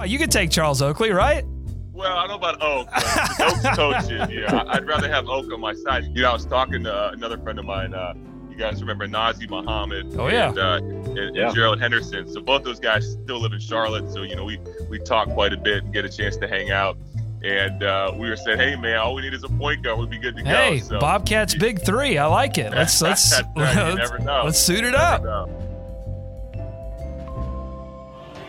Oh, you could take Charles Oakley, right? Well, I don't know about Oak. Oak's coaching. Yeah, I'd rather have Oak on my side. You know, I was talking to uh, another friend of mine. Uh, you guys remember Nazr Mohammed? Oh yeah. And, uh, and, yeah. and Gerald Henderson. So both those guys still live in Charlotte. So you know, we we talk quite a bit and get a chance to hang out. And uh, we were saying, "Hey man, all we need is a point guard. We'd be good to go." Hey, so, Bobcats big three. I like it. Let's let's right. let's, let's, suit it up.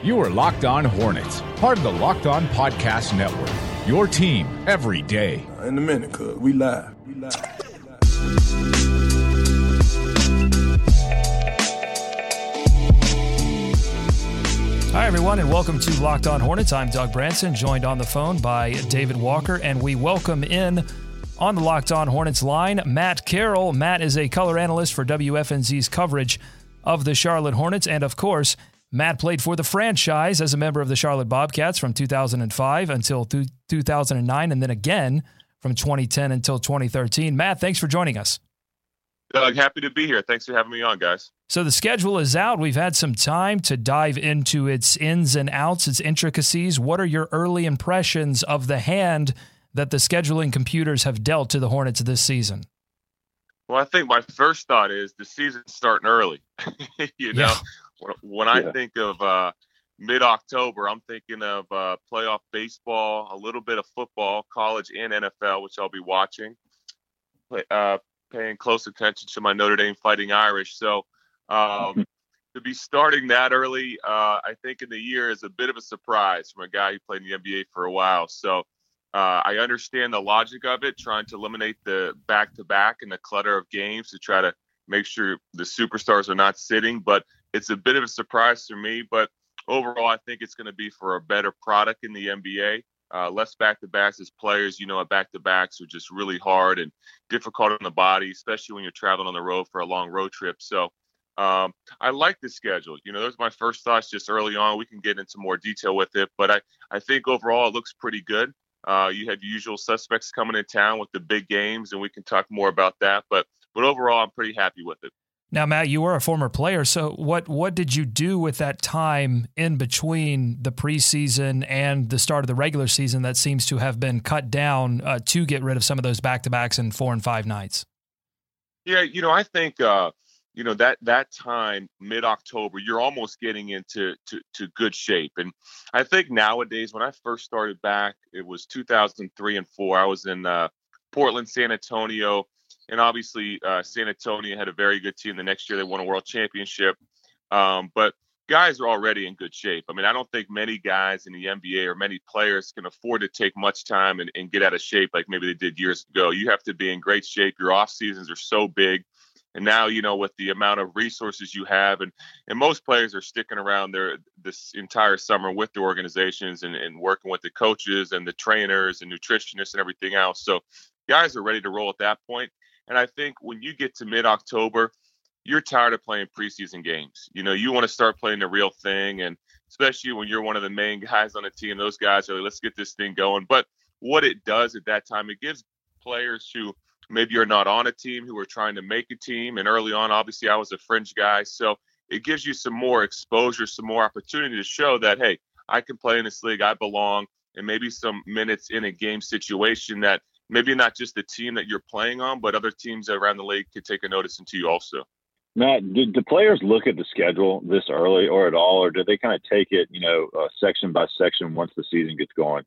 You are Locked On Hornets, part of the Locked On Podcast Network. Your team every day. In a minute, cuz we live. We live. Hi, everyone, and welcome to Locked On Hornets. I'm Doug Branson, joined on the phone by David Walker, and we welcome in on the Locked On Hornets line Matt Carroll. Matt is a color analyst for WFNZ's coverage of the Charlotte Hornets, and of course, Matt played for the franchise as a member of the Charlotte Bobcats from 2005 until 2009, and then again from 2010 until 2013. Matt, thanks for joining us. Doug, happy to be here. Thanks for having me on, guys. So the schedule is out. We've had some time to dive into its ins and outs, its intricacies. What are your early impressions of the hand that the scheduling computers have dealt to the Hornets this season? Well, I think my first thought is the season's starting early. you know, yeah. When I yeah. think of uh, mid October, I'm thinking of uh, playoff baseball, a little bit of football, college and NFL, which I'll be watching, uh, paying close attention to my Notre Dame Fighting Irish. So um, to be starting that early, uh, I think in the year is a bit of a surprise from a guy who played in the NBA for a while. So uh, I understand the logic of it, trying to eliminate the back to back and the clutter of games to try to make sure the superstars are not sitting. But it's a bit of a surprise to me, but overall, I think it's going to be for a better product in the NBA. Uh, less back to backs as players, you know, back to backs are just really hard and difficult on the body, especially when you're traveling on the road for a long road trip. So um, I like the schedule. You know, those are my first thoughts just early on. We can get into more detail with it, but I, I think overall it looks pretty good. Uh, you have usual suspects coming in town with the big games, and we can talk more about that. But but overall, I'm pretty happy with it. Now, Matt, you were a former player, so what what did you do with that time in between the preseason and the start of the regular season that seems to have been cut down uh, to get rid of some of those back to backs and four and five nights? Yeah, you know, I think uh, you know that that time mid October, you're almost getting into to, to good shape, and I think nowadays when I first started back, it was 2003 and four. I was in uh, Portland, San Antonio and obviously uh, San Antonio had a very good team. The next year they won a world championship, um, but guys are already in good shape. I mean, I don't think many guys in the NBA or many players can afford to take much time and, and get out of shape like maybe they did years ago. You have to be in great shape. Your off seasons are so big. And now, you know, with the amount of resources you have, and and most players are sticking around there this entire summer with the organizations and, and working with the coaches and the trainers and nutritionists and everything else. So guys are ready to roll at that point. And I think when you get to mid October, you're tired of playing preseason games. You know, you want to start playing the real thing. And especially when you're one of the main guys on the team, those guys are like, let's get this thing going. But what it does at that time, it gives players who maybe are not on a team who are trying to make a team. And early on, obviously, I was a fringe guy. So it gives you some more exposure, some more opportunity to show that, hey, I can play in this league, I belong, and maybe some minutes in a game situation that maybe not just the team that you're playing on, but other teams around the league could take a notice into you also. Matt, did the players look at the schedule this early or at all, or do they kind of take it, you know, uh, section by section once the season gets going?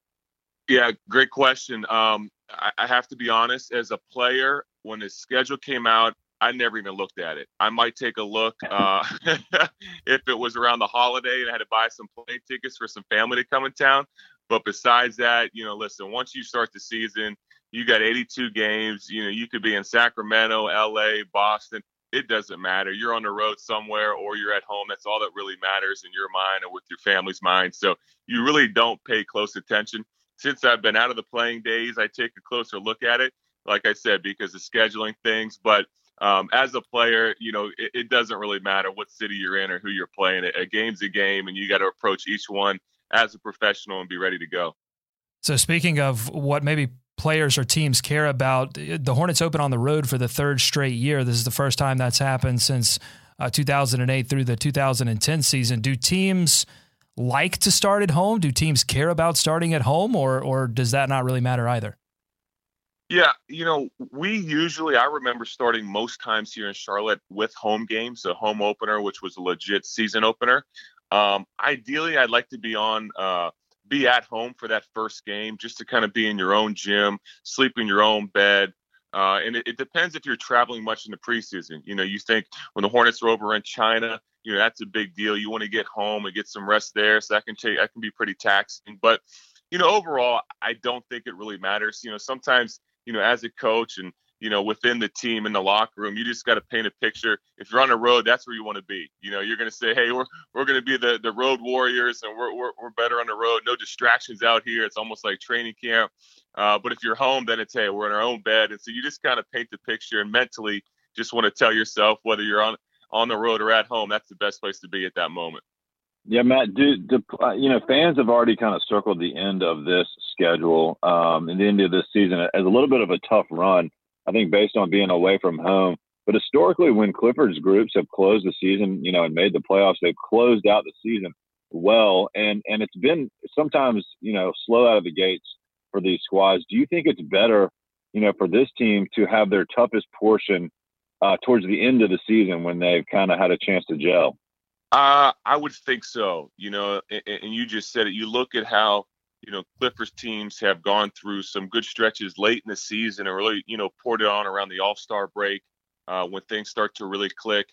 Yeah, great question. Um, I, I have to be honest. As a player, when the schedule came out, I never even looked at it. I might take a look uh, if it was around the holiday and I had to buy some plane tickets for some family to come in town. But besides that, you know, listen, once you start the season, you got 82 games. You know, you could be in Sacramento, LA, Boston. it doesn't matter. You're on the road somewhere or you're at home. That's all that really matters in your mind and with your family's mind. So you really don't pay close attention. Since I've been out of the playing days, I take a closer look at it. Like I said, because of scheduling things. But um, as a player, you know, it, it, doesn't really matter what city you're in or who you're playing. A game's a game, and you got to approach each one as a professional and be ready to go. So, speaking of what maybe players or teams care about. The Hornets open on the road for the third straight year. This is the first time that's happened since uh, 2008 through the 2010 season. Do teams like to start at home? Do teams care about starting at home, or or does that not really matter either? Yeah, you know, we usually I remember starting most times here in Charlotte with home games, a home opener, which was a legit season opener. Um, ideally, I'd like to be on uh, be at home for that first game, just to kind of be in your own gym, sleep in your own bed. Uh, and it, it, depends if you're traveling much in the preseason. You know, you think when the Hornets are over in China, you know that's a big deal. You want to get home and get some rest there, so that can take that can be pretty taxing. But you know, overall, I don't think it really matters. You know, sometimes you know as a coach and you know, within the team in the locker room. You just got to paint a picture. If you're on the road, that's where you want to be. You know, you're going to say, hey, we're we're going to be the the road warriors, and we're, we're we're better on the road. No distractions out here. It's almost like training camp. Uh, but if you're home, then it's hey, we're in our own bed, and so you just kind of paint the picture and mentally just want to tell yourself whether you're on on the road or at home, that's the best place to be at that moment. Yeah, Matt. Do, do uh, you know fans have already kind of circled the end of this schedule um, and the end of this season as a little bit of a tough run. I think based on being away from home. But historically, when Clifford's groups have closed the season, you know, and made the playoffs, they've closed out the season well. And and it's been sometimes, you know, slow out of the gates for these squads. Do you think it's better, you know, for this team to have their toughest portion uh, towards the end of the season when they've kind of had a chance to gel? Uh, I would think so. You know, and, and you just said it. You look at how you know, Clifford's teams have gone through some good stretches late in the season and really, you know, poured it on around the All Star break uh, when things start to really click.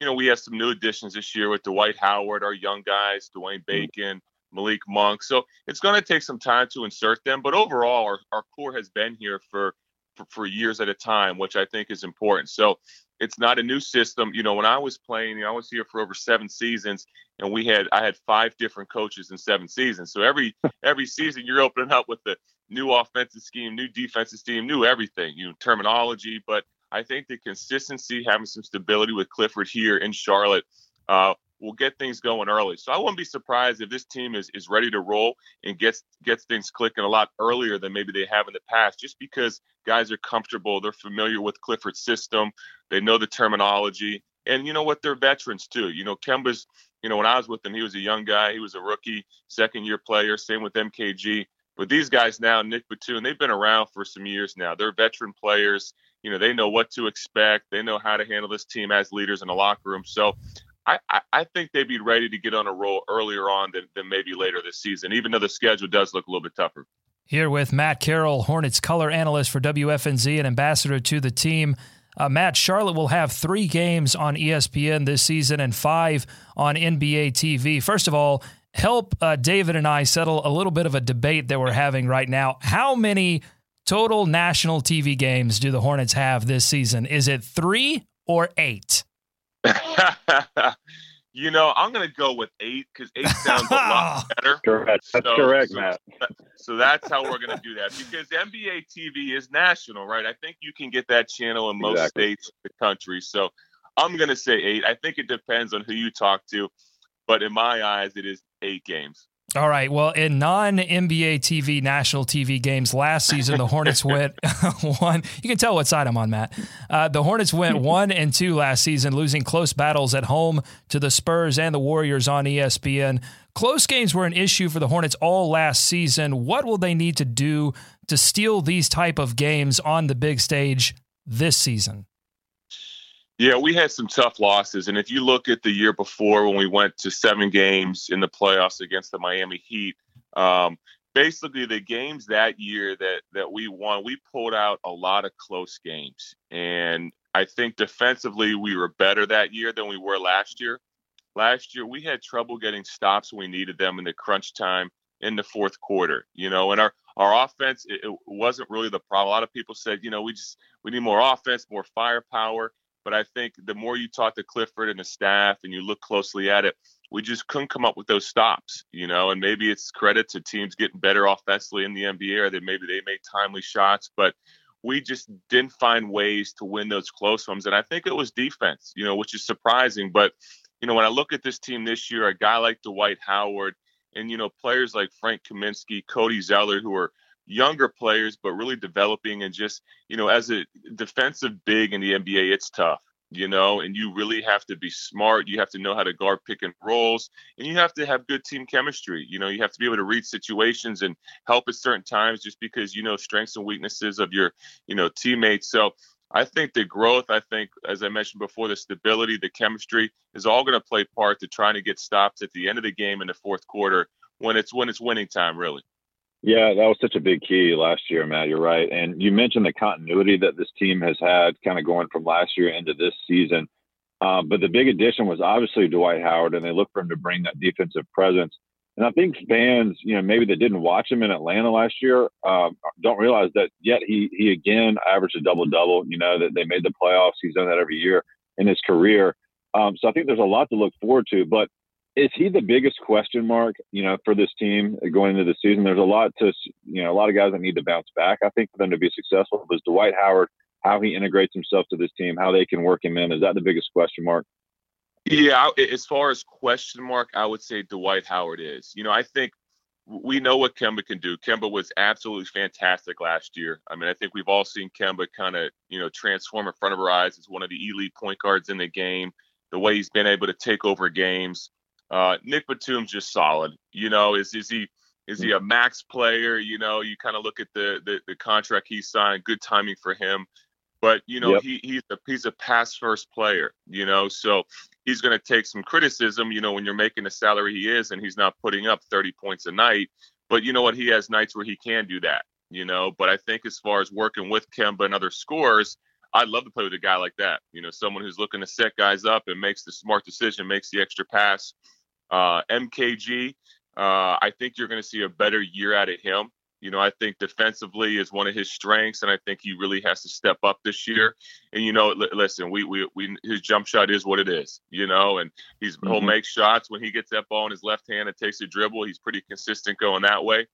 You know, we have some new additions this year with Dwight Howard, our young guys, Dwayne mm-hmm. Bacon, Malik Monk. So it's going to take some time to insert them. But overall, our, our core has been here for, for, for years at a time, which I think is important. So it's not a new system. You know, when I was playing, you know, I was here for over seven seasons, and we had I had five different coaches in seven seasons. So every every season you're opening up with the new offensive scheme, new defensive scheme, new everything, you know, terminology. But I think the consistency, having some stability with Clifford here in Charlotte, uh, will get things going early. So I wouldn't be surprised if this team is is ready to roll and gets gets things clicking a lot earlier than maybe they have in the past, just because guys are comfortable, they're familiar with Clifford's system, they know the terminology, and you know what, they're veterans too. You know, Kemba's, you know, when I was with him, he was a young guy, he was a rookie, second year player. Same with MKG. But these guys now, Nick Batum, they've been around for some years now. They're veteran players. You know, they know what to expect. They know how to handle this team as leaders in the locker room. So I, I, think they'd be ready to get on a roll earlier on than, than maybe later this season, even though the schedule does look a little bit tougher. Here with Matt Carroll, Hornets color analyst for WFNZ and ambassador to the team. Uh, Matt, Charlotte will have three games on ESPN this season and five on NBA TV. First of all, help uh, David and I settle a little bit of a debate that we're having right now. How many total national TV games do the Hornets have this season? Is it three or eight? you know, I'm going to go with eight because eight sounds a lot better. Correct. That's so, correct, so, Matt. So that's how we're going to do that because NBA TV is national, right? I think you can get that channel in most exactly. states of the country. So I'm going to say eight. I think it depends on who you talk to, but in my eyes, it is eight games. All right. Well, in non NBA TV national TV games last season, the Hornets went one. You can tell what side I'm on, Matt. Uh, the Hornets went one and two last season, losing close battles at home to the Spurs and the Warriors on ESPN. Close games were an issue for the Hornets all last season. What will they need to do to steal these type of games on the big stage this season? Yeah, we had some tough losses. And if you look at the year before when we went to seven games in the playoffs against the Miami Heat, um, basically the games that year that that we won, we pulled out a lot of close games. And I think defensively we were better that year than we were last year. Last year we had trouble getting stops when we needed them in the crunch time in the fourth quarter. You know, and our our offense it, it wasn't really the problem. A lot of people said, you know, we just we need more offense, more firepower But I think the more you talk to Clifford and the staff and you look closely at it, we just couldn't come up with those stops, you know. And maybe it's credit to teams getting better offensively in the NBA, or that maybe they made timely shots, but we just didn't find ways to win those close ones. And I think it was defense, you know, which is surprising. But you know, when I look at this team this year, a guy like Dwight Howard, and you know, players like Frank Kaminsky, Cody Zeller, who are younger players but really developing and just you know as a defensive big in the NBA it's tough you know and you really have to be smart. You have to know how to guard pick and rolls and you have to have good team chemistry. You know you have to be able to read situations and help at certain times just because you know strengths and weaknesses of your you know teammates. So I think the growth, I think, as I mentioned before, the stability, the chemistry is all going to play part to trying to get stops at the end of the game in the fourth quarter when it's when it's winning time, really. Yeah, that was such a big key last year, Matt. You're right. And you mentioned the continuity that this team has had kind of going from last year into this season. Um, but the big addition was obviously Dwight Howard, and they look for him to bring that defensive presence. And I think fans, you know, maybe they didn't watch him in Atlanta last year, um, don't realize that yet he he again averaged a double double. You know that they made the playoffs. He's done that every year in his career. Um, so I think there's a lot to look forward to. But is he the biggest question mark, you know, for this team going into the season? There's a lot to, you know, a lot of guys that need to bounce back. I think for them to be successful was Dwight Howard, how he integrates himself to this team, how they can work him in. Is that the biggest question mark? Yeah, as far as question mark, I would say Dwight Howard is. You know, I think we know what Kemba can do. Kemba was absolutely fantastic last year. I mean, I think we've all seen Kemba kind of, you know, transform in front of our eyes as one of the elite point guards in the game. The way he's been able to take over games, uh, Nick Batum's just solid. You know, is is he is he a max player? You know, you kind of look at the, the, the contract he signed. Good timing for him, but you know yep. he he's a he's a pass first player. You know, so he's going to take some criticism. You know, when you're making the salary he is, and he's not putting up 30 points a night. But you know what? He has nights where he can do that. You know, but I think as far as working with Kemba and other scores, I'd love to play with a guy like that. You know, someone who's looking to set guys up and makes the smart decision, makes the extra pass. Uh, MKG, uh, I think you're going to see a better year out of him. You know, I think defensively is one of his strengths, and I think he really has to step up this year. And you know, l- listen, we, we we his jump shot is what it is, you know, and he's mm-hmm. he'll make shots when he gets that ball in his left hand and takes a dribble. He's pretty consistent going that way.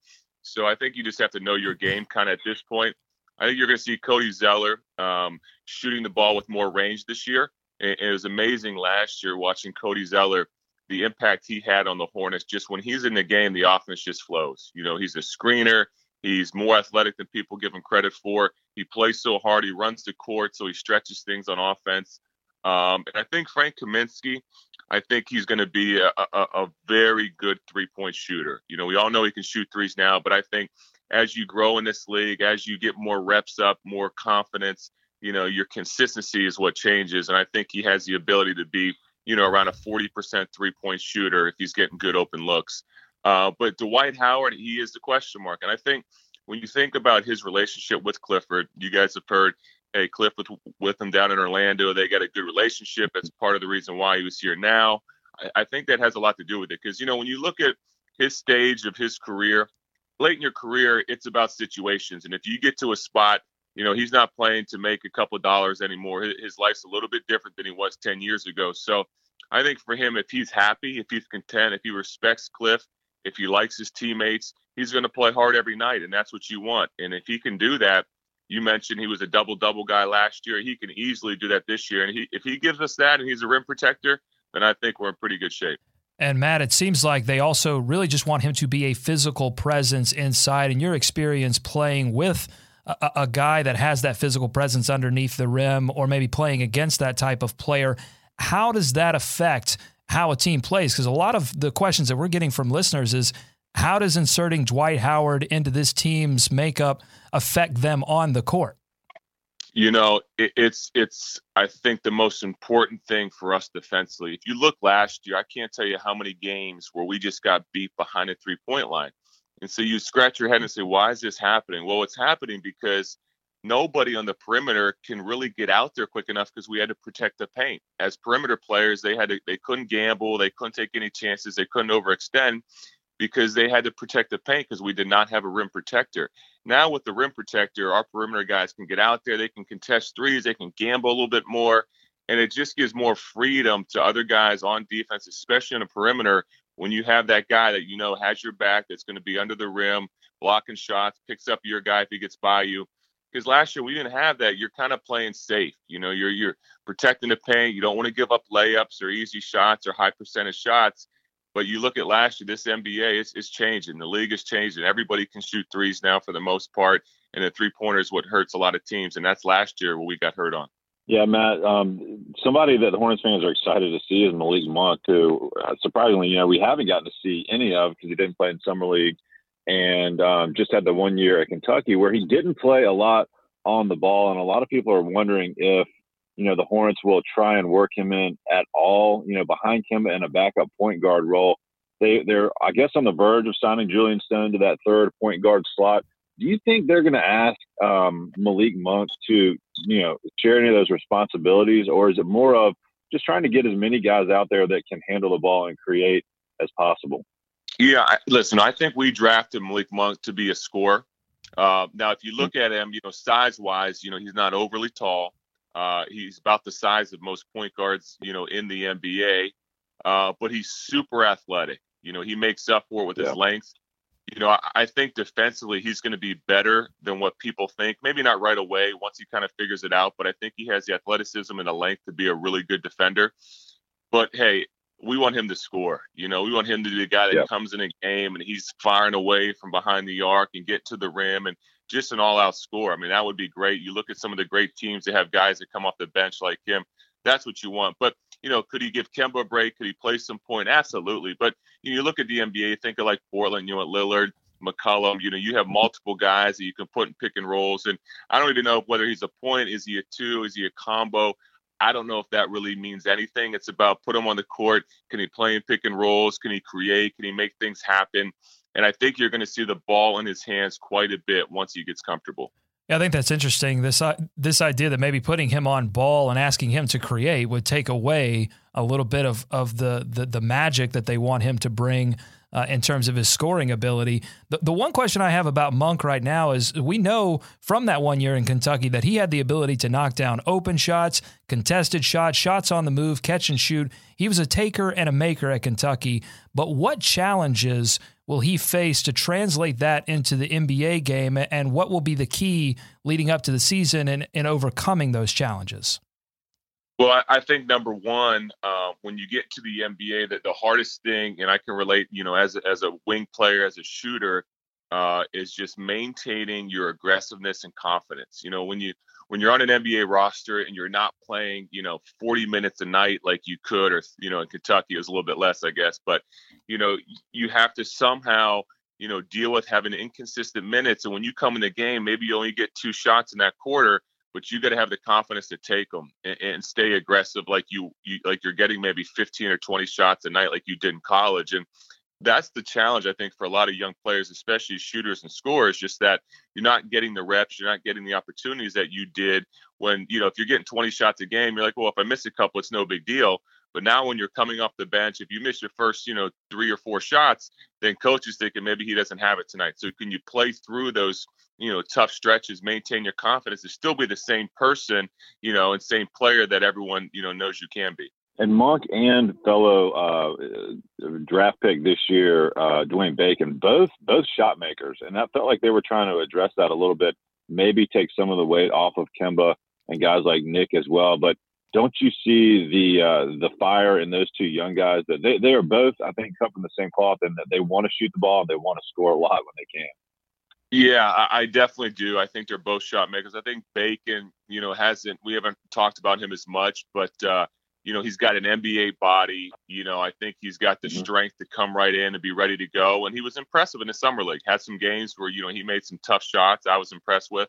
So I think you just have to know your game kind of at this point. I think you're going to see Cody Zeller um, shooting the ball with more range this year. And it was amazing last year watching Cody Zeller the impact he had on the Hornets. Just when he's in the game, the offense just flows. You know, he's a screener. He's more athletic than people give him credit for. He plays so hard. He runs the court, so he stretches things on offense. Um, and I think Frank Kaminsky, I think he's going to be a, a, a very good three point shooter. You know, we all know he can shoot threes now, but I think as you grow in this league, as you get more reps up, more confidence, you know, your consistency is what changes. And I think he has the ability to be you know, around a 40% three point shooter if he's getting good open looks. Uh, but Dwight Howard, he is the question mark. And I think when you think about his relationship with Clifford, you guys have heard, hey, Cliff with, with him down in Orlando, they got a good relationship. That's part of the reason why he was here now. I, I think that has a lot to do with it because, you know, when you look at his stage of his career, late in your career, it's about situations. And if you get to a spot you know, he's not playing to make a couple dollars anymore. His life's a little bit different than he was 10 years ago. So I think for him, if he's happy, if he's content, if he respects Cliff, if he likes his teammates, he's going to play hard every night. And that's what you want. And if he can do that, you mentioned he was a double double guy last year. He can easily do that this year. And he, if he gives us that and he's a rim protector, then I think we're in pretty good shape. And Matt, it seems like they also really just want him to be a physical presence inside. And your experience playing with a, a guy that has that physical presence underneath the rim or maybe playing against that type of player, how does that affect how a team plays? Because a lot of the questions that we're getting from listeners is how does inserting Dwight Howard into this team's makeup affect them on the court? You know, it, it's it's I think the most important thing for us defensively. If you look last year, I can't tell you how many games where we just got beat behind the three point line. And so you scratch your head and say, why is this happening? Well, it's happening because nobody on the perimeter can really get out there quick enough because we had to protect the paint. As perimeter players, they had to they couldn't gamble, they couldn't take any chances, they couldn't overextend because they had to protect the paint because we did not have a rim protector. Now with the rim protector, our perimeter guys can get out there, they can contest threes, they can gamble a little bit more. and it just gives more freedom to other guys on defense, especially in a perimeter. When you have that guy that you know has your back, that's going to be under the rim, blocking shots, picks up your guy if he gets by you. Because last year we didn't have that. You're kind of playing safe. You know, you're you're protecting the paint. You don't want to give up layups or easy shots or high percentage shots. But you look at last year, this NBA is, is changing. The league is changing. Everybody can shoot threes now for the most part, and the three pointer is what hurts a lot of teams. And that's last year where we got hurt on. Yeah, Matt. Um, somebody that the Hornets fans are excited to see is Malik Monk, who uh, surprisingly, you know, we haven't gotten to see any of because he didn't play in summer league, and um, just had the one year at Kentucky where he didn't play a lot on the ball, and a lot of people are wondering if you know the Hornets will try and work him in at all, you know, behind Kemba in a backup point guard role. They they're I guess on the verge of signing Julyan Stone to that third point guard slot. Do you think they're going to ask um, Malik Monk to you know share any of those responsibilities, or is it more of just trying to get as many guys out there that can handle the ball and create as possible? Yeah, I, listen, I think we drafted Malik Monk to be a scorer. Uh, now, if you look at him, you know, size wise, you know, he's not overly tall. Uh, he's about the size of most point guards, you know, in the NBA. Uh, but he's super athletic. You know, he makes up for it with yeah. his length. You know, I, I think defensively he's going to be better than what people think. Maybe not right away once he kind of figures it out, but I think he has the athleticism and the length to be a really good defender. But hey, we want him to score. You know, we want him to be the guy that yeah. comes in a game and he's firing away from behind the arc and get to the rim and just an all-out score. I mean, that would be great. You look at some of the great teams that have guys that come off the bench like him. That's what you want. But you know, could he give Kemba a break? Could he play some point? Absolutely. But you, know, you look at the NBA, think of like Portland. You know, Lillard, McCollum. You know, you have multiple guys that you can put in pick and rolls. And I don't even know whether he's a point. Is he a two? Is he a combo? I don't know if that really means anything. It's about put him on the court. Can he play in pick and rolls? Can he create? Can he make things happen? And I think you're going to see the ball in his hands quite a bit once he gets comfortable. Yeah, I think that's interesting. This uh, this idea that maybe putting him on ball and asking him to create would take away a little bit of of the the, the magic that they want him to bring uh, in terms of his scoring ability. The, the one question I have about Monk right now is we know from that one year in Kentucky that he had the ability to knock down open shots, contested shots, shots on the move, catch and shoot. He was a taker and a maker at Kentucky. But what challenges will he face to translate that into the NBA game, and what will be the key leading up to the season in, in overcoming those challenges? Well, I, I think number one, uh, when you get to the NBA, that the hardest thing, and I can relate, you know, as a, as a wing player, as a shooter, uh, is just maintaining your aggressiveness and confidence. You know, when you when you're on an NBA roster and you're not playing, you know, 40 minutes a night like you could, or you know, in Kentucky it was a little bit less, I guess, but you know, you have to somehow, you know, deal with having inconsistent minutes. And when you come in the game, maybe you only get two shots in that quarter but you got to have the confidence to take them and, and, stay aggressive like you, you like you're getting maybe 15 or 20 shots a night like you did in college. And that's the challenge i think for a lot of young players especially shooters and scorers just that you're not getting the reps you're not getting the opportunities that you did when you know if you're getting 20 shots a game you're like well if i miss a couple it's no big deal but now when you're coming off the bench, if you miss your first, you know, three or four shots, then coach is thinking maybe he doesn't have it tonight. So can you play through those, you know, tough stretches, maintain your confidence, and still be the same person, you know, and same player that everyone, you know, knows you can be. And Monk and fellow uh, draft pick this year, uh, Dwayne Bacon, both both shot makers, and I felt like they were trying to address that a little bit. Maybe take some of the weight off of Kemba and guys like Nick as well. But don't you see the uh, the fire in those two young guys that they, they are both I think cut from the same cloth and that they want to shoot the ball and they want to score a lot when they can. Yeah, I, I definitely do. I think they're both shot makers. I think Bacon, you know, hasn't we haven't talked about him as much, but uh, you know, he's got an NBA body. You know, I think he's got the mm-hmm. strength to come right in and be ready to go. And he was impressive in the summer league. Had some games where you know he made some tough shots. I was impressed with.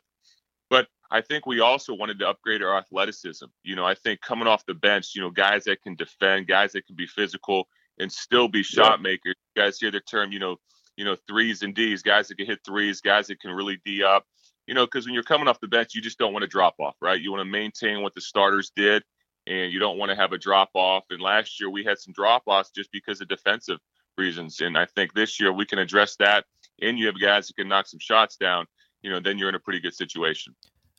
But I think we also wanted to upgrade our athleticism. You know, I think coming off the bench, you know, guys that can defend, guys that can be physical and still be shot makers. You guys hear the term, you know, you know, threes and D's, guys that can hit threes, guys that can really D up. You know, because when you're coming off the bench, you just don't want to drop off, right? You want to maintain what the starters did, and you don't want to have a drop off. And last year we had some drop offs just because of defensive reasons. And I think this year we can address that, and you have guys that can knock some shots down. You know, then you're in a pretty good situation.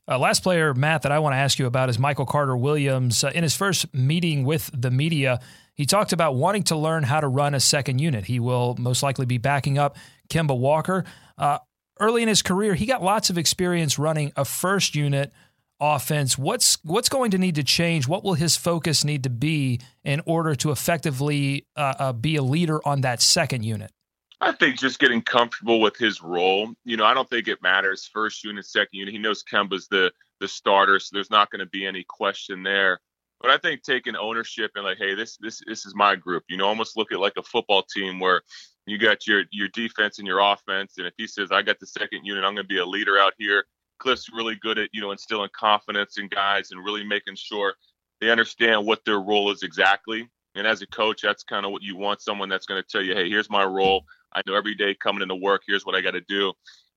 Uh, last player, Matt, that I want to ask you about is Michael Carter Williams. Uh, in his first meeting with the media, he talked about wanting to learn how to run a second unit. He will most likely be backing up Kemba Walker. Uh, early in his career, he got lots of experience running a first unit offense. What's what's going to need to change? What will his focus need to be in order to effectively uh, uh, be a leader on that second unit? I think just getting comfortable with his role. You know, I don't think it matters first unit, second unit. He knows Kemba's the the starter, so there's not going to be any question there. But I think taking ownership and like, hey, this this this is my group. You know, almost look at like a football team where you got your your defense and your offense, and if he says I got the second unit, I'm going to be a leader out here. Cliff's really good at you know instilling confidence in guys and really making sure they understand what their role is exactly. And as a coach, that's kind of what you want someone that's going to tell you, hey, here's my role. I know every day coming into work, here's what I got to do.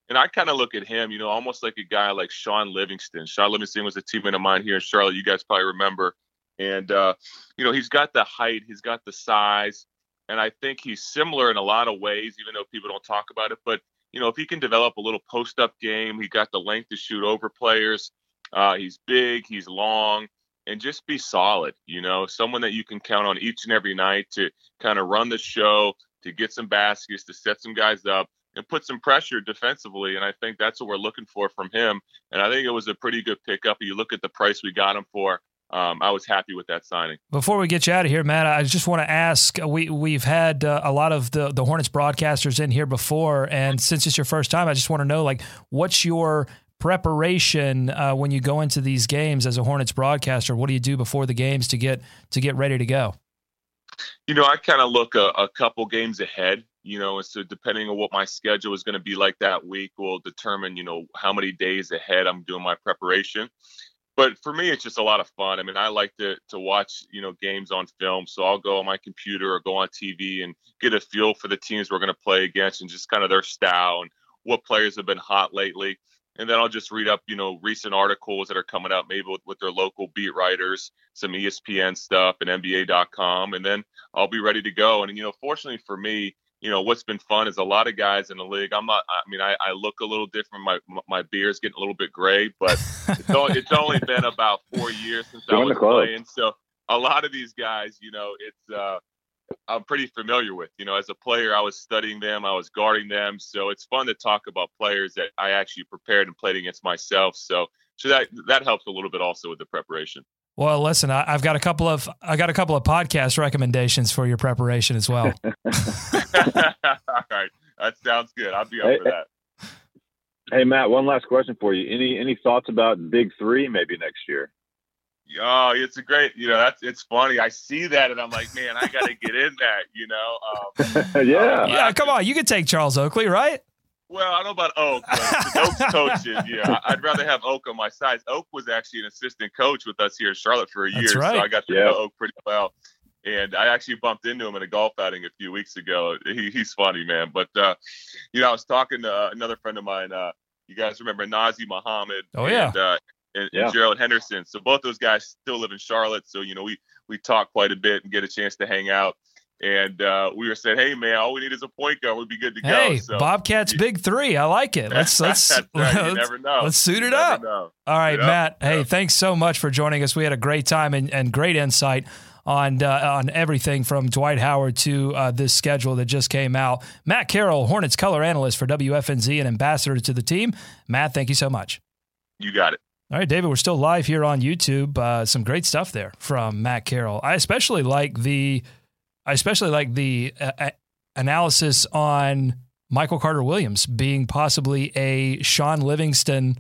And I kind of look at him, you know, almost like a guy like Shaun Livingston. Shaun Livingston was a teammate of mine here in Charlotte. You guys probably remember. And, uh, you know, he's got the height, he's got the size. And I think he's similar in a lot of ways, even though people don't talk about it. But, you know, if he can develop a little post up game, he got the length to shoot over players. Uh, he's big, he's long, and just be solid. You know, someone that you can count on each and every night to kind of run the show, to get some baskets, to set some guys up, and put some pressure defensively. And I think that's what we're looking for from him. And I think it was a pretty good pickup. You look at the price we got him for. Um, I was happy with that signing. Before we get you out of here, Matt, I just want to ask: we we've had uh, a lot of the the Hornets broadcasters in here before, and since it's your first time, I just want to know, like, what's your preparation uh, when you go into these games as a Hornets broadcaster? What do you do before the games to get to get ready to go? You know, I kind of look a, a, couple games ahead. You know, and so depending on what my schedule is going to be like that week, will determine you know how many days ahead I'm doing my preparation. But for me, it's just a lot of fun. I mean, I like to to watch you know games on film, so I'll go on my computer or go on TV and get a feel for the teams we're going to play against and just kind of their style and what players have been hot lately and then I'll just read up, you know, recent articles that are coming out, maybe with, with their local beat writers, some ESPN stuff and NBA.com, and then I'll be ready to go. And you know, fortunately for me, you know, what's been fun is a lot of guys in the league. I'm not. I mean, I, I look a little different. My my beard's getting a little bit gray, but it's only, it's only been about four years since I was playing. So a lot of these guys, you know, it's. uh I'm pretty familiar with. You know, as a player, I was studying them, I was guarding them, so it's fun to talk about players that I actually prepared and played against myself. So, so that that helps a little bit also with the preparation. Well, listen, I, have got a couple of I got a couple of podcast recommendations for your preparation as well. All right, that sounds good. I'll be up hey, for that. Hey Matt, one last question for you. Any any thoughts about Big Three maybe next year? Oh, it's a great, you know, that's it's funny. I see that and I'm like, man, I got to get in that, you know. Um, yeah, um, yeah. Come on, you could take Charles Oakley, right? Well, I don't know about Oak. Oak's coaching. Yeah, I'd rather have Oak on my side. Oak was actually an assistant coach with us here in Charlotte for a year, right. so I got to yeah. know Oak pretty well. And I actually bumped into him in a golf outing a few weeks ago. He, he's funny, man. But uh, you know, I was talking to uh, another friend of mine. Uh, you guys remember Nazr Mohammed? Oh yeah. And, uh, and, yeah. and, Gerald Henderson. So both those guys still live in Charlotte. So you know we we talk quite a bit and get a chance to hang out. And uh, we were saying, hey man, all we need is a point guard. We'd be good to go. Hey, so, Bobcats yeah. big three. I like it. Let's let's right. let's, let's, suit it up. Know. All right, Matt. Hey, thanks so much for joining us. We had a great time and, and great insight on uh, on everything from Dwight Howard to uh, this schedule that just came out. Matt Carroll, Hornets color analyst for WFNZ and ambassador to the team. Matt, thank you so much. You got it. All right, David, we're still live here on YouTube. Uh, some great stuff there from Matt Carroll. I especially like the, I especially like the uh, analysis on Michael Carter Williams being possibly a Shaun Livingston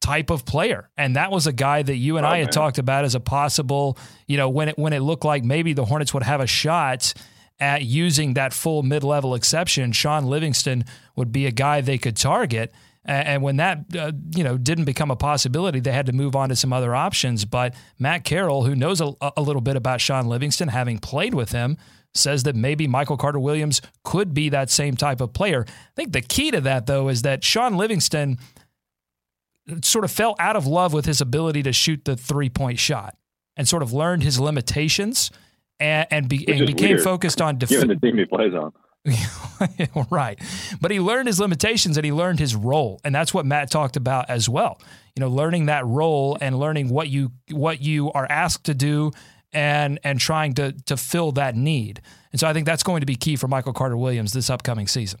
type of player, and that was a guy that you and oh, I had man. talked about as a possible, you know, when it when it looked like maybe the Hornets would have a shot at using that full mid level exception. Shaun Livingston would be a guy they could target. And when that uh, you know didn't become a possibility, they had to move on to some other options. But Matt Carroll, who knows a, a little bit about Shaun Livingston, having played with him, says that maybe Michael Carter Williams could be that same type of player. I think the key to that, though, is that Shaun Livingston sort of fell out of love with his ability to shoot the three point shot and sort of learned his limitations and, and, be, and became weird, focused on defense. Given the team he plays on. right. But he learned his limitations and he learned his role. And that's what Matt talked about as well. You know, learning that role and learning what you what you are asked to do and and trying to to fill that need. And so I think that's going to be key for Michael Carter Williams this upcoming season.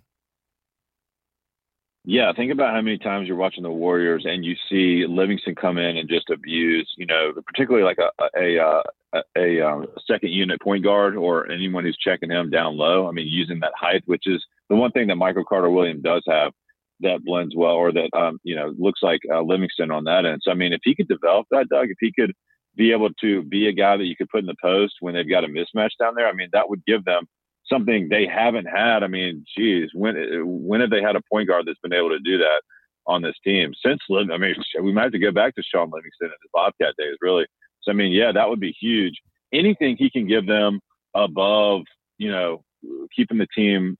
Yeah, think about how many times you're watching the Warriors and you see Livingston come in and just abuse, you know, particularly like a a, a, a, a um, second unit point guard or anyone who's checking him down low. I mean, using that height, which is the one thing that Michael Carter Williams does have that blends well, or that um, you know looks like uh, Livingston on that end. So I mean, if he could develop that, Doug, if he could be able to be a guy that you could put in the post when they've got a mismatch down there, I mean, that would give them something they haven't had. I mean, geez, when when have they had a point guard that's been able to do that on this team since? I mean, we might have to go back to Shaun Livingston and the Bobcat days, really. I mean, yeah, that would be huge. Anything he can give them above, you know, keeping the team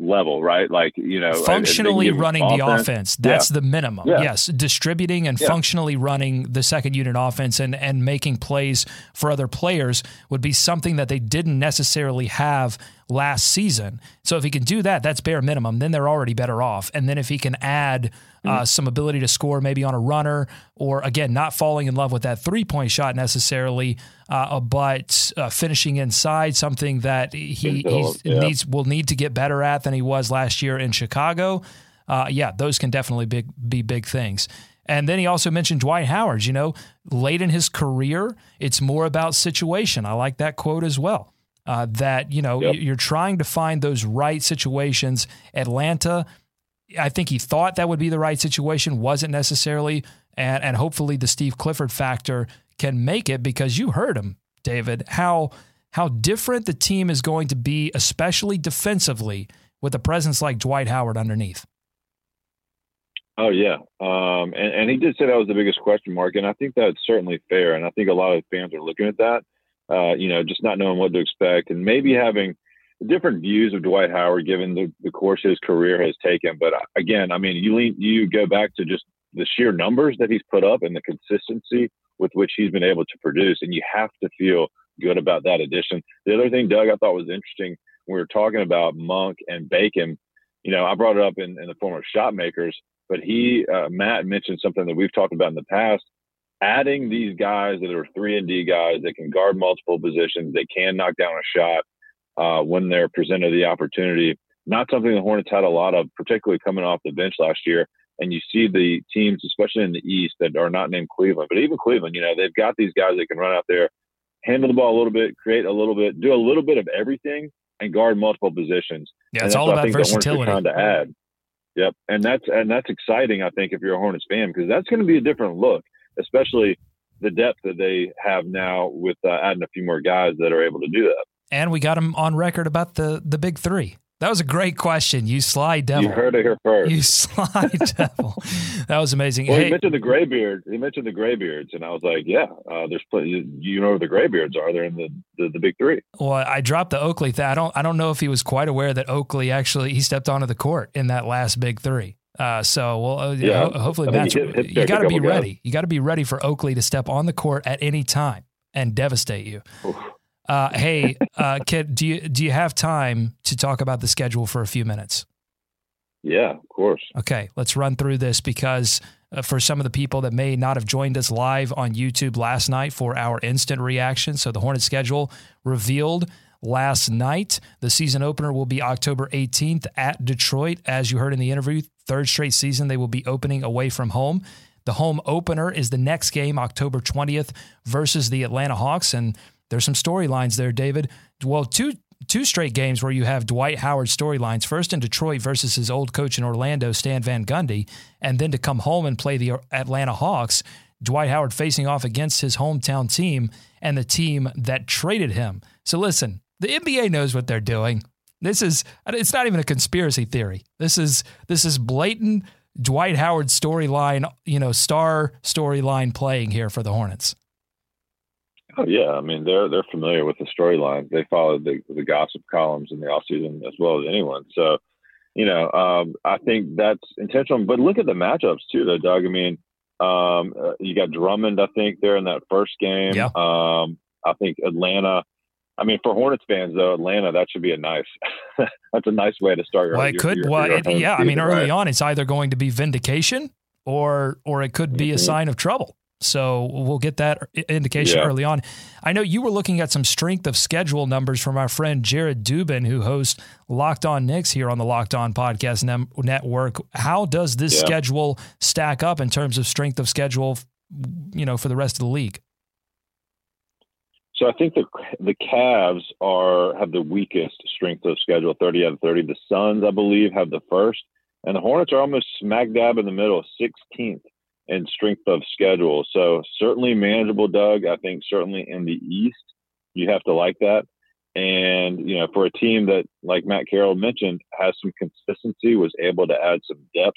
level, right? Like, you know, functionally running offense. the offense. That's yeah. the minimum. Yeah. Yes. Distributing and yeah. functionally running the second unit offense and, and making plays for other players would be something that they didn't necessarily have last season. So if he can do that, that's bare minimum. Then they're already better off. And then if he can add uh, mm-hmm. some ability to score maybe on a runner, or again, not falling in love with that three point shot necessarily, uh, but uh, finishing inside, something that he yeah. needs will need to get better at than he was last year in Chicago. Uh, yeah, those can definitely be, be big things. And then he also mentioned Dwight Howard. You know, late in his career, it's more about situation. I like that quote as well uh, that you know yep. you're trying to find those right situations. Atlanta, I think he thought that would be the right situation, wasn't necessarily, and and hopefully the Steve Clifford factor can make it because you heard him, David, how how different the team is going to be, especially defensively, with a presence like Dwight Howard underneath. Oh yeah, um, and, and he did say that was the biggest question mark, and I think that's certainly fair, and I think a lot of fans are looking at that uh, you know, just not knowing what to expect and maybe having different views of Dwight Howard given the, the course his career has taken. But uh, again, I mean, you lean, you go back to just the sheer numbers that he's put up and the consistency with which he's been able to produce, and you have to feel good about that addition. The other thing, Doug, I thought was interesting when we were talking about Monk and Bacon. You know, I brought it up in, in the form of shot makers, but he, uh, Matt mentioned something that we've talked about in the past adding these guys that are three and D guys that can guard multiple positions, they can knock down a shot uh, when they're presented the opportunity. Not something the Hornets had a lot of, particularly coming off the bench last year. And you see the teams, especially in the East, that are not named Cleveland, but even Cleveland, you know, they've got these guys that can run out there, handle the ball a little bit, create a little bit, do a little bit of everything, and guard multiple positions. Yeah, it's all about versatility. Trying to add. Yep, and that's and that's exciting. I think if you're a Hornets fan, because that's going to be a different look especially the depth that they have now with uh, adding a few more guys that are able to do that. And we got him on record about the the big three. That was a great question. You sly devil. You heard it here first. You sly devil. That was amazing. Well, hey, he mentioned the graybeard. He mentioned the graybeards, and I was like, "Yeah, uh, there's plenty. You know where the graybeards are? They're in the, the, the big three. Well, I dropped the Oakley thing. I don't I don't know if he was quite aware that Oakley actually he stepped onto the court in that last big three. Uh, so well, uh, yeah, ho- hopefully, Matt's, hit, hit you got to be ready. Guys. You got to be ready for Oakley to step on the court at any time and devastate you. Uh, hey, uh, kid, do you do you have time to talk about the schedule for a few minutes? Yeah, of course. Okay, let's run through this because uh, for some of the people that may not have joined us live on YouTube last night for our instant reaction, so the Hornet schedule revealed last night. The season opener will be October 18th at Detroit. As you heard in the interview, third straight season they will be opening away from home. The home opener is the next game, October 20th, versus the Atlanta Hawks. And there's some storylines there, David. Well, two two straight games where you have Dwight Howard storylines. First in Detroit versus his old coach in Orlando, Stan Van Gundy, and then to come home and play the Atlanta Hawks. Dwight Howard facing off against his hometown team and the team that traded him. So listen, the NBA knows what they're doing. This is it's not even a conspiracy theory. This is this is blatant Dwight Howard storyline, you know, star storyline playing here for the Hornets. Oh yeah, I mean they're they're familiar with the storyline. They followed the the gossip columns in the offseason as well as anyone. So, you know, um, I think that's intentional. But look at the matchups too, though, Doug. I mean, um, uh, you got Drummond, I think, there in that first game. Yeah. Um, I think Atlanta I mean, for Hornets fans though, Atlanta that should be a nice. that's a nice way to start your. Well, it your, could. Your, well, your it, yeah. I mean, early right? on, it's either going to be vindication or or it could be a Mhm. sign of trouble. So we'll get that indication Yeah. early on. I know you were looking at some strength of schedule numbers from our friend Jared Dubin, who hosts Locked On Knicks here on the Locked On Podcast Nem- Network. How does this Yeah. schedule stack up in terms of strength of schedule? You know, for the rest of the league. So I think the the Cavs are have the weakest strength of schedule, thirty out of thirty. The Suns, I believe, have the first, and the Hornets are almost smack dab in the middle, sixteenth in strength of schedule. So certainly manageable, Doug. I think certainly in the East, you have to like that. And you know, for a team that, like Matt Carroll mentioned, has some consistency, was able to add some depth.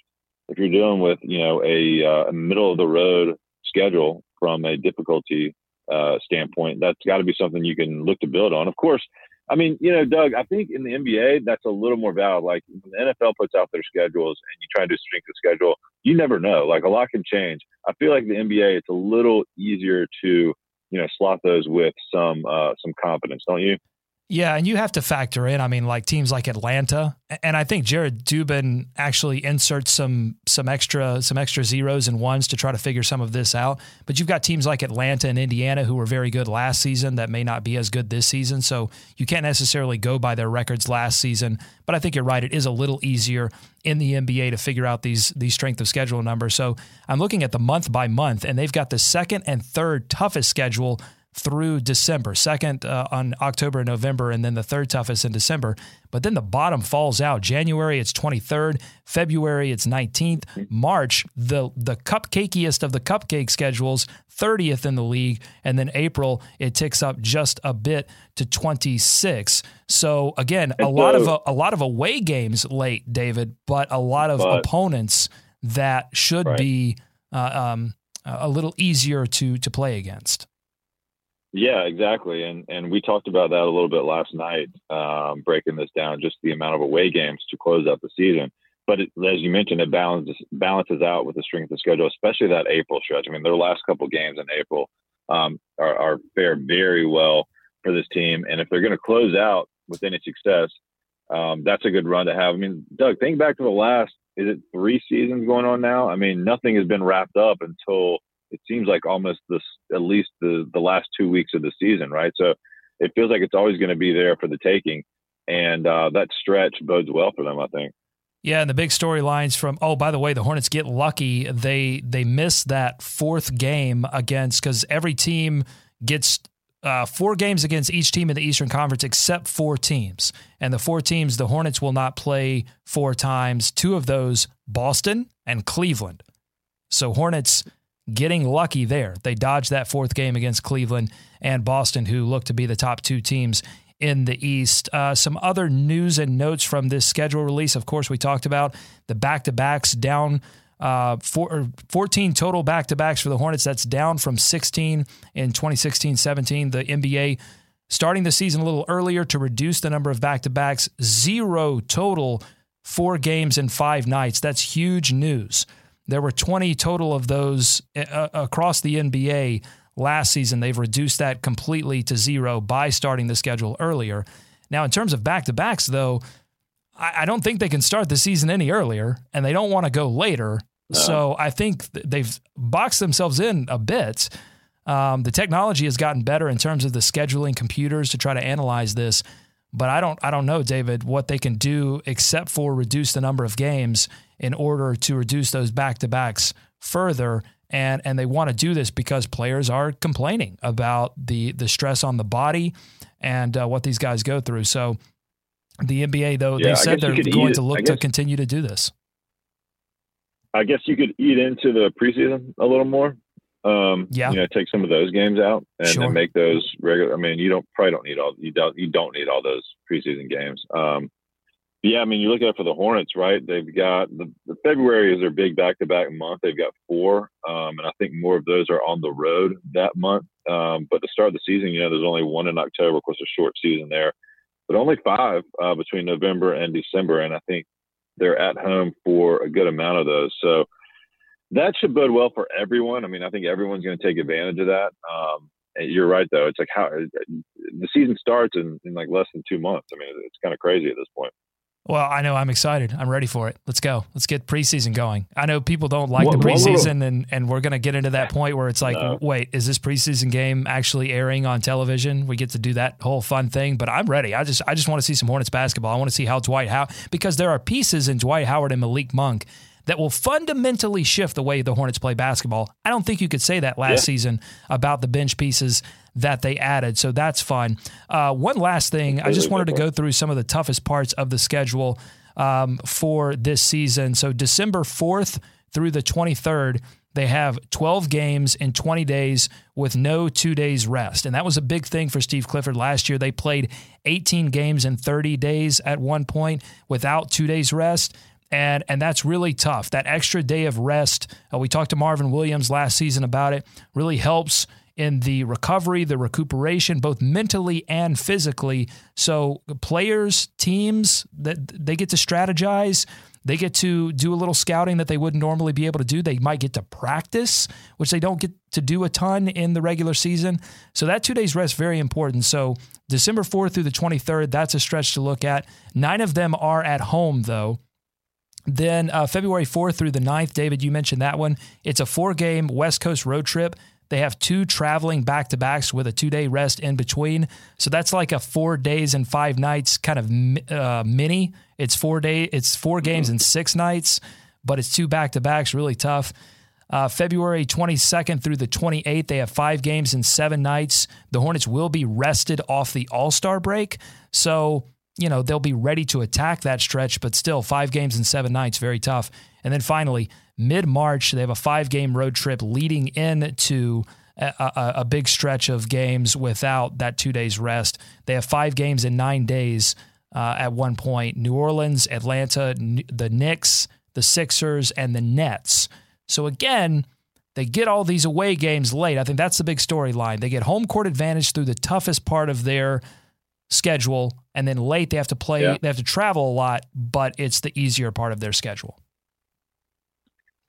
If you're dealing with you know a, uh, a middle of the road schedule from a difficulty uh, standpoint, that's got to be something you can look to build on. Of course, I mean, you know, Doug, I think in the NBA, that's a little more valid. Like when the NFL puts out their schedules and you try to do strength of schedule, you never know. Like a lot can change. I feel like the NBA, it's a little easier to, you know, slot those with some uh, some confidence, don't you? Yeah, and you have to factor in. I mean, like teams like Atlanta, and I think Jared Dubin actually inserts some some extra some extra zeros and ones to try to figure some of this out. But you've got teams like Atlanta and Indiana who were very good last season that may not be as good this season. So you can't necessarily go by their records last season. But I think you're right; it is a little easier in the NBA to figure out these these strength of schedule numbers. So I'm looking at the month by month, and they've got the second and third toughest schedule through December, second uh, on October and November, and then the third toughest in December. But then the bottom falls out. January, it's 23rd. February, it's 19th. March, the the cupcakiest of the cupcake schedules, 30th in the league. And then April, it ticks up just a bit to 26. So again, a lot of a, a lot of away games late, David, but a lot of But- opponents that should Right. be uh, um, a little easier to to play against. Yeah, exactly. And and we talked about that a little bit last night, um, breaking this down, just the amount of away games to close out the season. But it, as you mentioned, it balances balances out with the strength of schedule, especially that April stretch. I mean, their last couple games in April um, are, are fare very well for this team, and if they're going to close out with any success, um, that's a good run to have. I mean, Doug, think back to the last is it three seasons going on now? I mean, nothing has been wrapped up until it seems like almost this at least the the last two weeks of the season, right? So it feels like it's always going to be there for the taking, and uh, that stretch bodes well for them, I think. Yeah, and the big storylines from oh, by the way, the Hornets get lucky. They they miss that fourth game against because every team gets uh, four games against each team in the Eastern Conference except four teams. And the four teams, the Hornets will not play four times. Two of those, Boston and Cleveland. So Hornets getting lucky there. They dodged that fourth game against Cleveland and Boston, who look to be the top two teams in the East. Uh, some other news and notes from this schedule release. Of course, we talked about the back to backs down. Uh, four, 14 total back to backs for the Hornets. That's down from 16 in 2016 17. The NBA starting the season a little earlier to reduce the number of back to backs. Zero total, four games in five nights. That's huge news. There were 20 total of those uh, across the NBA last season. They've reduced that completely to zero by starting the schedule earlier. Now, in terms of back to backs, though, I, I don't think they can start the season any earlier, and they don't want to go later. So I think th- they've boxed themselves in a bit. Um, the technology has gotten better in terms of the scheduling computers to try to analyze this, but I don't I don't know, David, what they can do except for reduce the number of games in order to reduce those back to backs further. And and they want to do this because players are complaining about the the stress on the body and uh, what these guys go through. So the NBA though Yeah, they said they're going to look to continue to do this. I guess you could eat into the preseason a little more. Um, Yeah. you know, take some of those games out and Sure. then make those regular. I mean, you don't probably don't need all you don't you don't need all those preseason games. Um, yeah, I mean, you look at it for the Hornets, right? They've got the, the February is their big back to back month. They've got four, um, and I think more of those are on the road that month. Um, but to start of the season, you know, there's only one in October. Of course, a short season there, but only five uh, between November and December, and I think they're at home for a good amount of those. So that should bode well for everyone. I mean, I think everyone's going to take advantage of that. Um, you're right though. It's like how the season starts in, in like less than two months. I mean, it's kind of crazy at this point. Well, I know I'm excited. I'm ready for it. Let's go. Let's get preseason going. I know people don't like the preseason, and, and we're going to get into that point where it's like, no. wait, is this preseason game actually airing on television? We get to do that whole fun thing, but I'm ready. I just I just want to see some Hornets basketball. I want to see how Dwight Howard because there are pieces in Dwight Howard and Malik Monk that will fundamentally shift the way the Hornets play basketball. I don't think you could say that last yeah. season about the bench pieces that they added. So that's fun. Uh, one last thing, I just wanted to go through some of the toughest parts of the schedule um, for this season. So December 4th through the 23rd, they have 12 games in 20 days with no two days rest. And that was a big thing for Steve Clifford last year. They played 18 games in 30 days at one point without two days rest and and that's really tough. That extra day of rest. Uh, we talked to Marvin Williams last season about it. Really helps in the recovery, the recuperation, both mentally and physically. So players, teams that they get to strategize. They get to do a little scouting that they wouldn't normally be able to do. They might get to practice, which they don't get to do a ton in the regular season. So that two days rest very important. So December 4th through the 23rd, that's a stretch to look at. Nine of them are at home though. Then uh, February 4th through the 9th, David, you mentioned that one. It's a four game West Coast road trip. They have two traveling back to backs with a two day rest in between. So that's like a four days and five nights kind of uh, mini. It's four day, it's four games and six nights, but it's two back to backs, really tough. Uh, February 22nd through the 28th, they have five games and seven nights. The Hornets will be rested off the All Star break. So you know, they'll be ready to attack that stretch, but still, five games in seven nights, very tough. And then finally, mid March, they have a five game road trip leading into a, a, a, big stretch of games without that two days rest. They have five games in nine days uh, at one point New Orleans, Atlanta, the Knicks, the Sixers, and the Nets. So again, they get all these away games late. I think that's the big storyline. They get home court advantage through the toughest part of their schedule, and then late they have to play. Yeah. They have to travel a lot, but it's the easier part of their schedule.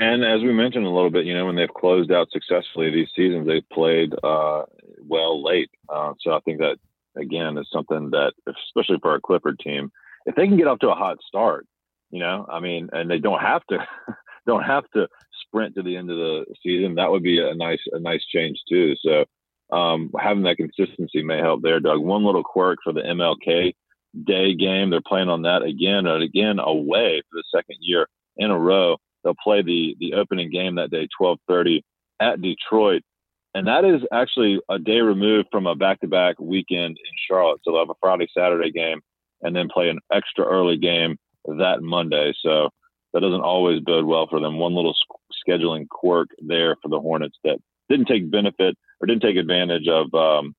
And as we mentioned a little bit, you know, when they've closed out successfully these seasons, they've played uh, well late. Uh, so I think that again is something that, especially for a Clifford team, if they can get off to a hot start, you know, I mean, and they don't have to, don't have to sprint to the end of the season. That would be a nice, a nice change too. So um, having that consistency may help there, Doug. One little quirk for the MLK Day game, they're playing on that again and again away for the second year in a row. They'll play the the opening game that day, 12:30 at Detroit, and that is actually a day removed from a back-to-back weekend in Charlotte. So they'll have a Friday Saturday game and then play an extra early game that Monday. So that doesn't always bode well for them. One little scheduling quirk there for the Hornets that didn't take benefit or didn't take advantage of, um,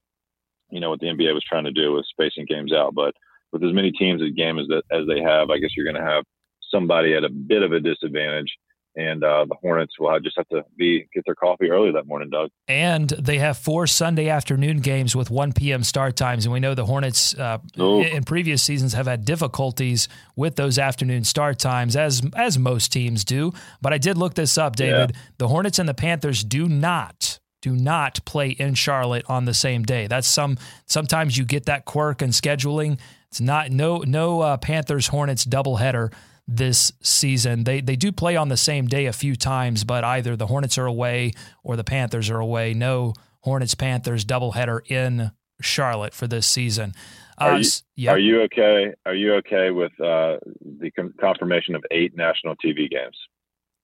you know, what the NBA was trying to do with spacing games out. But with as many teams at game as that as they have, I guess you're going to have somebody at a bit of a disadvantage. And uh, the Hornets will just have to be get their coffee early that morning, Doug. And they have four Sunday afternoon games with 1 p.m. start times, and we know the Hornets uh, in previous seasons have had difficulties with those afternoon start times, as as most teams do. But I did look this up, David. Yeah. The Hornets and the Panthers do not do not play in Charlotte on the same day. That's some sometimes you get that quirk in scheduling. It's not no no uh, Panthers Hornets doubleheader this season. They they do play on the same day a few times, but either the Hornets are away or the Panthers are away. No Hornets Panthers doubleheader in Charlotte for this season. Uh, are, you, are you okay? Are you okay with uh, the confirmation of eight national TV games?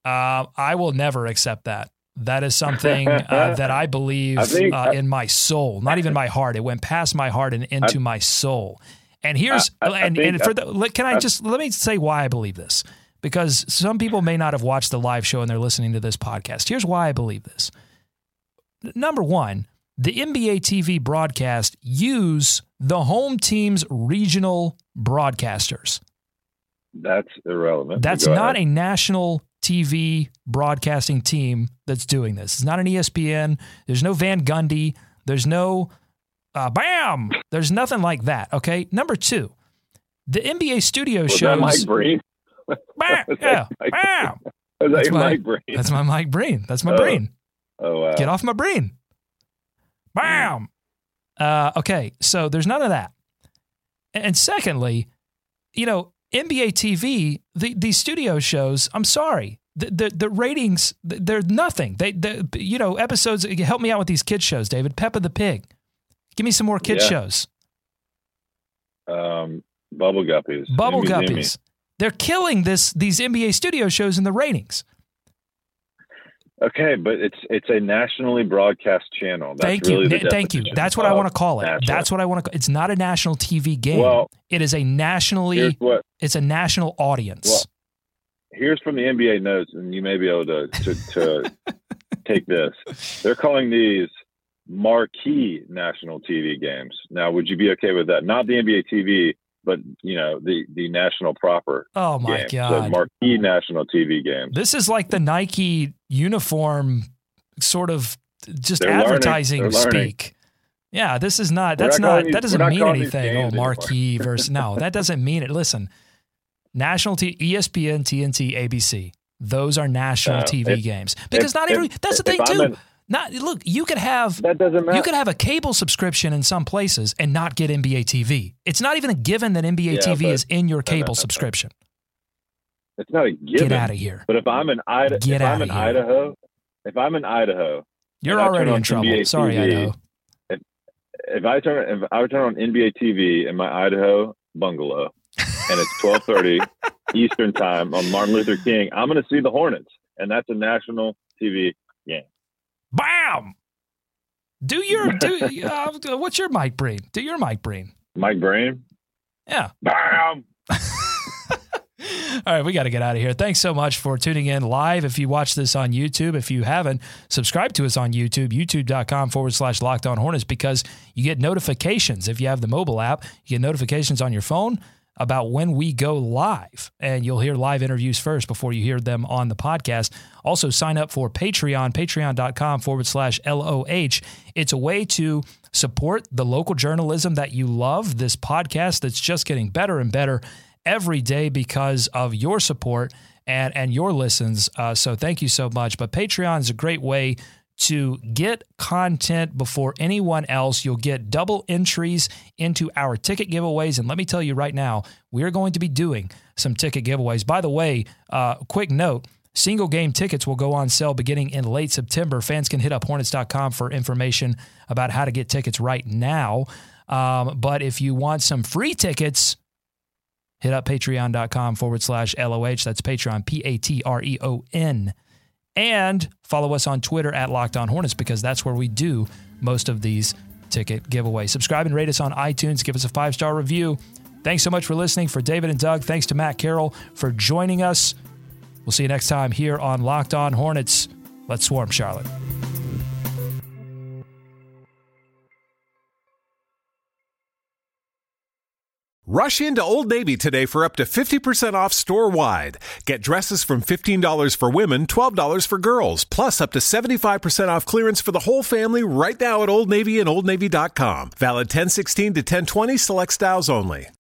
Uh, I will never accept that. That is something uh, that I believe I think, uh, in my soul, not even my heart. It went past my heart and into I, my soul. And here's I, and, and for the can I just let me say why I believe this because some people may not have watched the live show and they're listening to this podcast. Here's why I believe this. Number one, the NBA TV broadcast use the home team's regional broadcasters. That's irrelevant. That's not ahead. a national TV broadcasting team that's doing this. It's not an ESPN. There's no Van Gundy. There's no uh, bam. There's nothing like that. Okay. Number two, the NBA studio Was shows. That Mike Breen. bam, yeah, bam. That that's, my, Mike Breen? that's my Mike Breen. That's my oh. brain. Oh wow. Get off my brain. Bam. Uh, okay, so there's none of that. And secondly, you know, NBA TV, the these studio shows. I'm sorry, the the, the ratings they're nothing. They, they you know episodes. Help me out with these kid shows, David. Peppa the Pig. Give me some more kid Yeah. shows. Um, Bubble Guppies. Bubble. Guppies. They're killing this these NBA studio shows in the ratings. Okay, but it's it's a nationally broadcast channel. That's thank you. Na- Thank you. That's what I want to uh, call it. national. That's what I want to. It's not a national TV game. Well, it is a nationally. What It's a national audience. Well, here's from the NBA notes, and you may be able to to, to take this. They're calling these marquee national TV games. Now, would you be okay with that? Not the NBA TV, but you know the the national proper oh my game. God! marquee national TV games. this is like the Nike uniform, sort of just They're advertising learning. speak. Yeah, this is not. We're That's not not. that doesn't not mean anything. Oh, games anymore. marquee versus no, that doesn't mean it. Listen, national T, ESPN, TNT, ABC. Those are national Uh, TV if- games because if- not if- every. That's the thing too. Not look. You could have That doesn't matter. you could have a cable subscription in some places and not get NBA TV. It's not even a given that NBA Yeah, TV is in your cable subscription. it's not a given. Get out of here. But if I'm in Idaho, Get if I'm outta in here. Idaho, if I'm in Idaho, You're and I turn already in trouble. NBA Sorry, TV, Idaho. if I turn if I turn on NBA TV in my Idaho bungalow and it's twelve thirty Eastern time on Martin Luther King, I'm going to see the Hornets, and that's a national TV. Bam. Do your do. Uh, what's your mic brain? Do your mic brain. Mike Brain, Yeah. bam. All right, we got to get out of here. Thanks so much for tuning in live. If you watch this on YouTube, if you haven't, subscribe to us on YouTube, youtube.com forward slash locked on hornets, because you get notifications. If you have the mobile app, you get notifications on your phone about when we go live, and you'll hear live interviews first before you hear them on the podcast. Also, sign up for Patreon, patreon.com forward slash LOH. It's a way to support the local journalism that you love, this podcast that's just getting better and better every day because of your support and and your listens. Uh, so thank you so much. But Patreon is a great way to get content before anyone else. You'll get double entries into our ticket giveaways. And let me tell you right now, we're going to be doing some ticket giveaways. By the way, uh, quick note. Single game tickets will go on sale beginning in late September. Fans can hit up hornets.com for information about how to get tickets right now. Um, but if you want some free tickets, hit up patreon.com forward slash LOH. That's Patreon, P A T R E O N. And follow us on Twitter at Locked On Hornets because that's where we do most of these ticket giveaways. Subscribe and rate us on iTunes. Give us a five star review. Thanks so much for listening. For David and Doug, thanks to Matt Carroll for joining us. We'll see you next time here on Locked On Hornets. Let's swarm, Charlotte. Rush into Old Navy today for up to 50% off store wide. Get dresses from $15 for women, $12 for girls, plus up to 75% off clearance for the whole family right now at Old Navy and OldNavy.com. Valid 1016 to 1020 select styles only.